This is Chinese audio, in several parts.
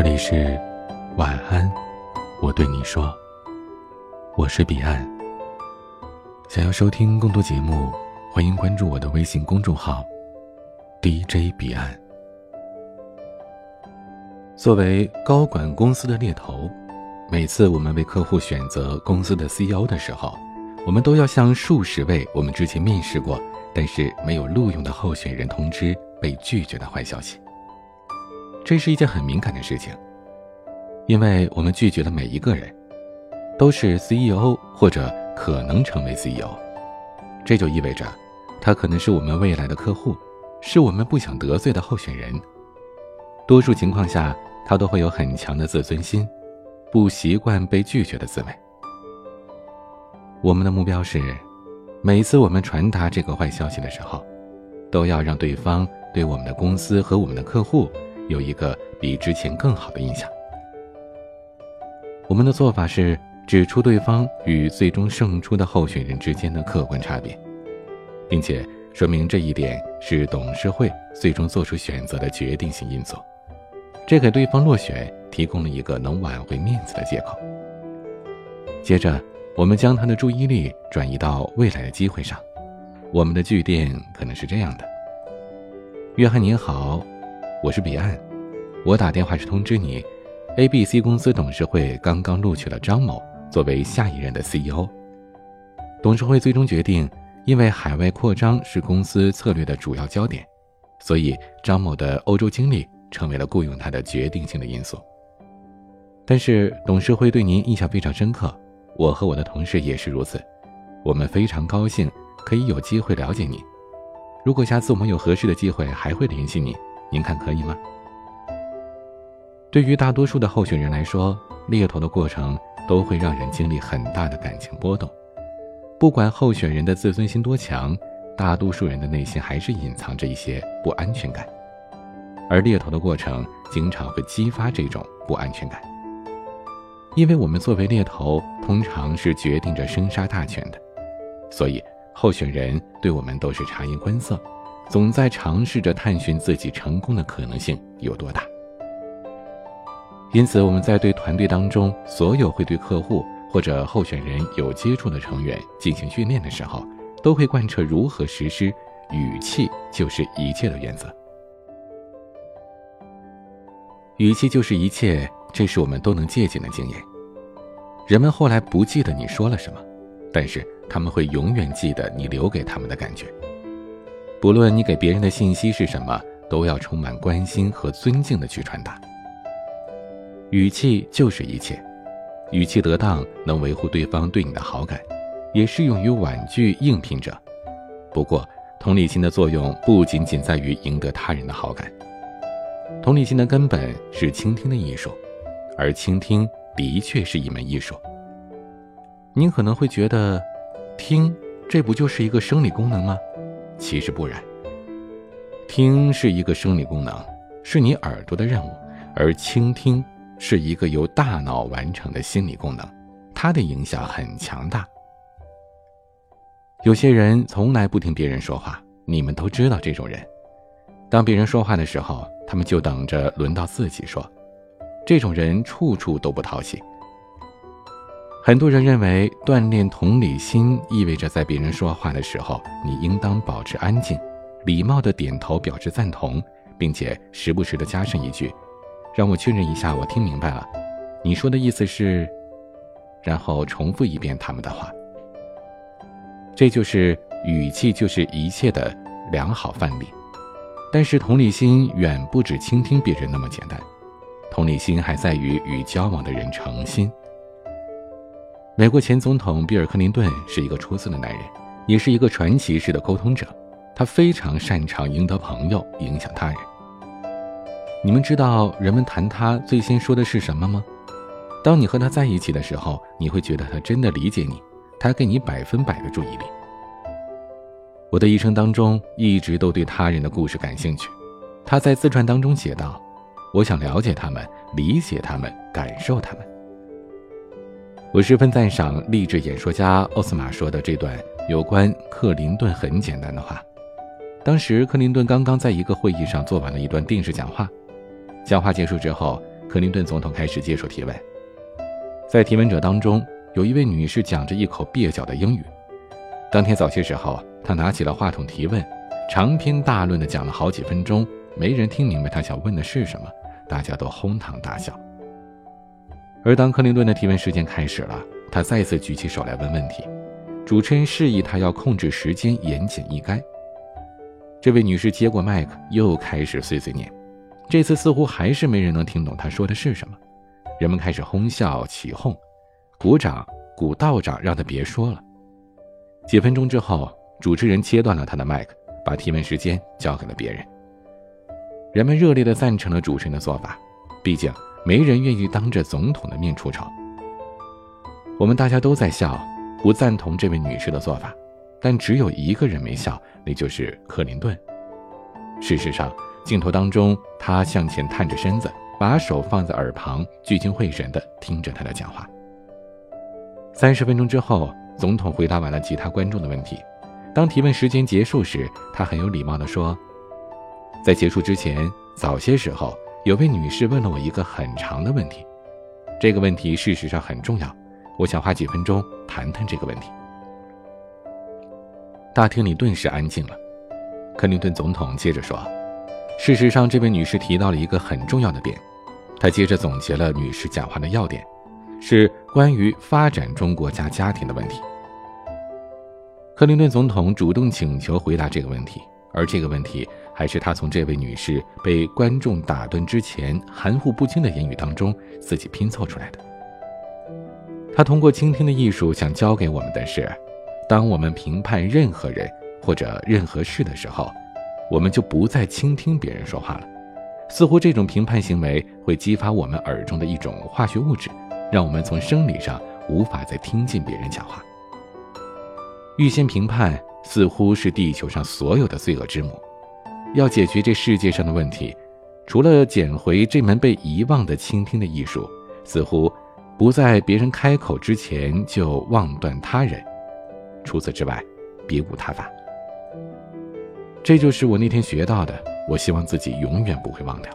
这里是晚安，我对你说，我是彼岸。想要收听更多节目，欢迎关注我的微信公众号 DJ 彼岸。作为高管公司的猎头，每次我们为客户选择公司的 CEO 的时候，我们都要向数十位我们之前面试过但是没有录用的候选人通知被拒绝的坏消息。这是一件很敏感的事情，因为我们拒绝了每一个人，都是 CEO 或者可能成为 CEO，这就意味着，他可能是我们未来的客户，是我们不想得罪的候选人。多数情况下，他都会有很强的自尊心，不习惯被拒绝的滋味。我们的目标是，每次我们传达这个坏消息的时候，都要让对方对我们的公司和我们的客户。有一个比之前更好的印象。我们的做法是指出对方与最终胜出的候选人之间的客观差别，并且说明这一点是董事会最终做出选择的决定性因素，这给对方落选提供了一个能挽回面子的借口。接着，我们将他的注意力转移到未来的机会上。我们的据点可能是这样的：约翰您好。我是彼岸，我打电话是通知你，A、B、C 公司董事会刚刚录取了张某作为下一任的 CEO。董事会最终决定，因为海外扩张是公司策略的主要焦点，所以张某的欧洲经历成为了雇佣他的决定性的因素。但是董事会对您印象非常深刻，我和我的同事也是如此，我们非常高兴可以有机会了解你。如果下次我们有合适的机会，还会联系你。您看可以吗？对于大多数的候选人来说，猎头的过程都会让人经历很大的感情波动。不管候选人的自尊心多强，大多数人的内心还是隐藏着一些不安全感。而猎头的过程经常会激发这种不安全感，因为我们作为猎头，通常是决定着生杀大权的，所以候选人对我们都是察言观色。总在尝试着探寻自己成功的可能性有多大。因此，我们在对团队当中所有会对客户或者候选人有接触的成员进行训练的时候，都会贯彻如何实施“语气就是一切”的原则。语气就是一切，这是我们都能借鉴的经验。人们后来不记得你说了什么，但是他们会永远记得你留给他们的感觉。不论你给别人的信息是什么，都要充满关心和尊敬的去传达。语气就是一切，语气得当能维护对方对你的好感，也适用于婉拒应聘者。不过，同理心的作用不仅仅在于赢得他人的好感，同理心的根本是倾听的艺术，而倾听的确是一门艺术。您可能会觉得，听这不就是一个生理功能吗？其实不然，听是一个生理功能，是你耳朵的任务；而倾听是一个由大脑完成的心理功能，它的影响很强大。有些人从来不听别人说话，你们都知道这种人。当别人说话的时候，他们就等着轮到自己说。这种人处处都不讨喜。很多人认为锻炼同理心意味着在别人说话的时候，你应当保持安静，礼貌的点头表示赞同，并且时不时的加上一句：“让我确认一下，我听明白了，你说的意思是？”然后重复一遍他们的话。这就是语气就是一切的良好范例。但是同理心远不止倾听别人那么简单，同理心还在于与交往的人诚心。美国前总统比尔·克林顿是一个出色的男人，也是一个传奇式的沟通者。他非常擅长赢得朋友，影响他人。你们知道人们谈他最先说的是什么吗？当你和他在一起的时候，你会觉得他真的理解你，他给你百分百的注意力。我的一生当中一直都对他人的故事感兴趣。他在自传当中写道：“我想了解他们，理解他们，感受他们。”我十分赞赏励志演说家奥斯马说的这段有关克林顿很简单的话。当时克林顿刚刚在一个会议上做完了一段电视讲话，讲话结束之后，克林顿总统开始接受提问。在提问者当中，有一位女士讲着一口蹩脚的英语。当天早些时候，她拿起了话筒提问，长篇大论地讲了好几分钟，没人听明白她想问的是什么，大家都哄堂大笑。而当克林顿的提问时间开始了，他再次举起手来问问题，主持人示意他要控制时间，言简意赅。这位女士接过麦克，又开始碎碎念。这次似乎还是没人能听懂她说的是什么，人们开始哄笑起哄，鼓掌，鼓道长让他别说了。几分钟之后，主持人切断了他的麦克，把提问时间交给了别人。人们热烈地赞成了主持人的做法，毕竟没人愿意当着总统的面出丑。我们大家都在笑，不赞同这位女士的做法。但只有一个人没笑，那就是克林顿。事实上，镜头当中，他向前探着身子，把手放在耳旁，聚精会神地听着他的讲话。三十分钟之后，总统回答完了其他观众的问题。当提问时间结束时，他很有礼貌地说：“在结束之前，早些时候有位女士问了我一个很长的问题，这个问题事实上很重要，我想花几分钟谈谈这个问题。”大厅里顿时安静了。克林顿总统接着说：“事实上，这位女士提到了一个很重要的点。她接着总结了女士讲话的要点，是关于发展中国家家庭的问题。”克林顿总统主动请求回答这个问题，而这个问题还是他从这位女士被观众打断之前含糊不清的言语当中自己拼凑出来的。他通过倾听的艺术，想教给我们的是。当我们评判任何人或者任何事的时候，我们就不再倾听别人说话了。似乎这种评判行为会激发我们耳中的一种化学物质，让我们从生理上无法再听见别人讲话。预先评判似乎是地球上所有的罪恶之母。要解决这世界上的问题，除了捡回这门被遗忘的倾听的艺术，似乎不在别人开口之前就妄断他人。除此之外，别无他法。这就是我那天学到的，我希望自己永远不会忘掉。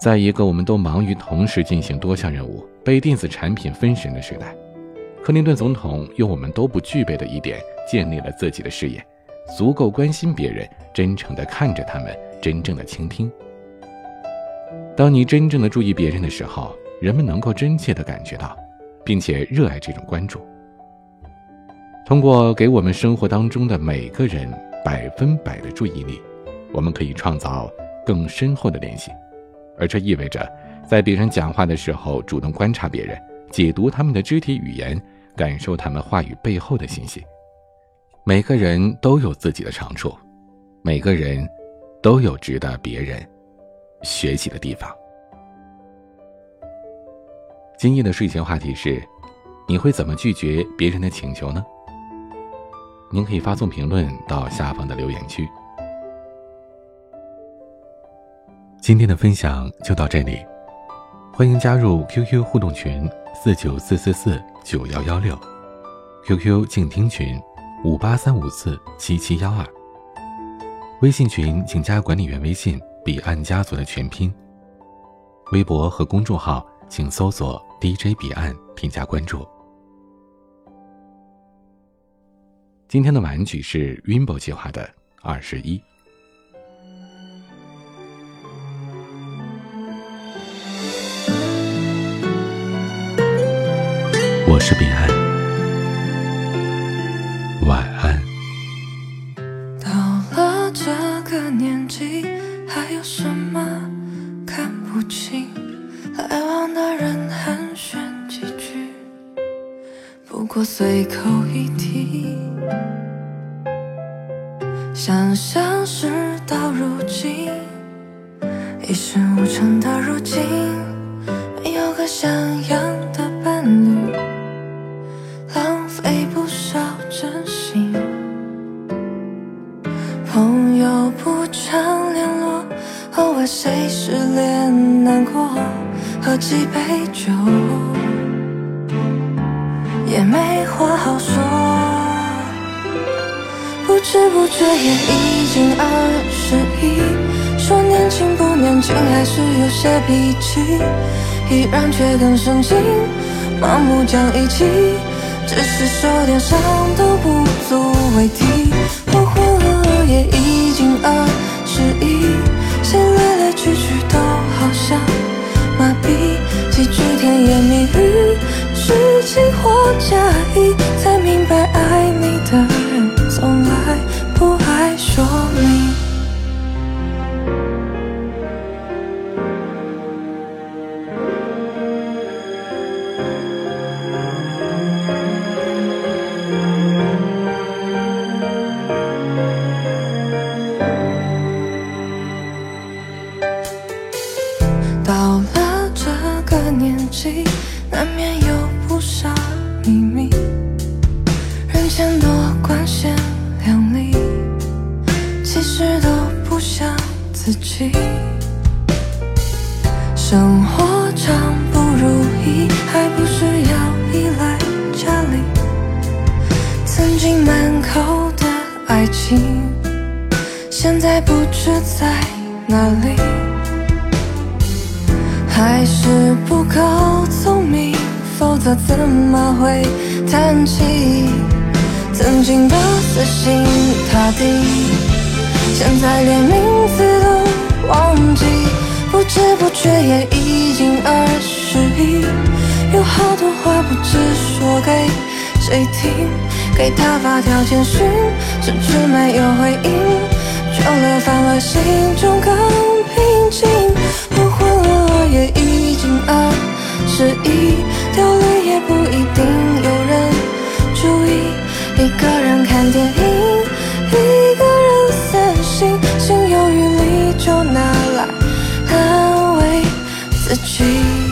在一个我们都忙于同时进行多项任务、被电子产品分神的时代，克林顿总统用我们都不具备的一点建立了自己的事业，足够关心别人，真诚地看着他们，真正的倾听。当你真正的注意别人的时候，人们能够真切地感觉到，并且热爱这种关注。通过给我们生活当中的每个人百分百的注意力，我们可以创造更深厚的联系，而这意味着，在别人讲话的时候，主动观察别人，解读他们的肢体语言，感受他们话语背后的信息。每个人都有自己的长处，每个人都有值得别人学习的地方。今夜的睡前话题是：你会怎么拒绝别人的请求呢？您可以发送评论到下方的留言区。今天的分享就到这里，欢迎加入 QQ 互动群四九四四四九幺幺六，QQ 静听群五八三五四七七幺二，微信群请加管理员微信彼岸家族的全拼，微博和公众号请搜索 DJ 彼岸添加关注。今天的玩具是 Rainbow 计划的二十一。我是彼岸，年纪，还有什么看不清？来往的人寒暄几句，不过随口一提。几杯酒，也没话好说。不知不觉也已经二十一，说年轻不年轻，还是有些脾气，依然却更深情，盲目讲义气，只是说点伤都不足为提。我活了也已经二十一，谁来来去去都好像麻痹，几句甜言蜜语，虚情或假意，才明白爱年纪，难免有不少秘密，人前多光鲜亮丽，其实都不像自己。生活常不如意，还不是要依赖家里。曾经满口的爱情，现在不知在哪里。还是不够聪明，否则怎么会叹气？曾经的死心塌地，现在连名字都忘记，不知不觉也已经二十一，有好多话不知说给谁听，给他发条简讯，迟迟没有回应，久了反而心中更平静。也已经二十一，掉了也不一定有人注意。一个人看电影，一个人散心，心有余力就拿来安慰自己。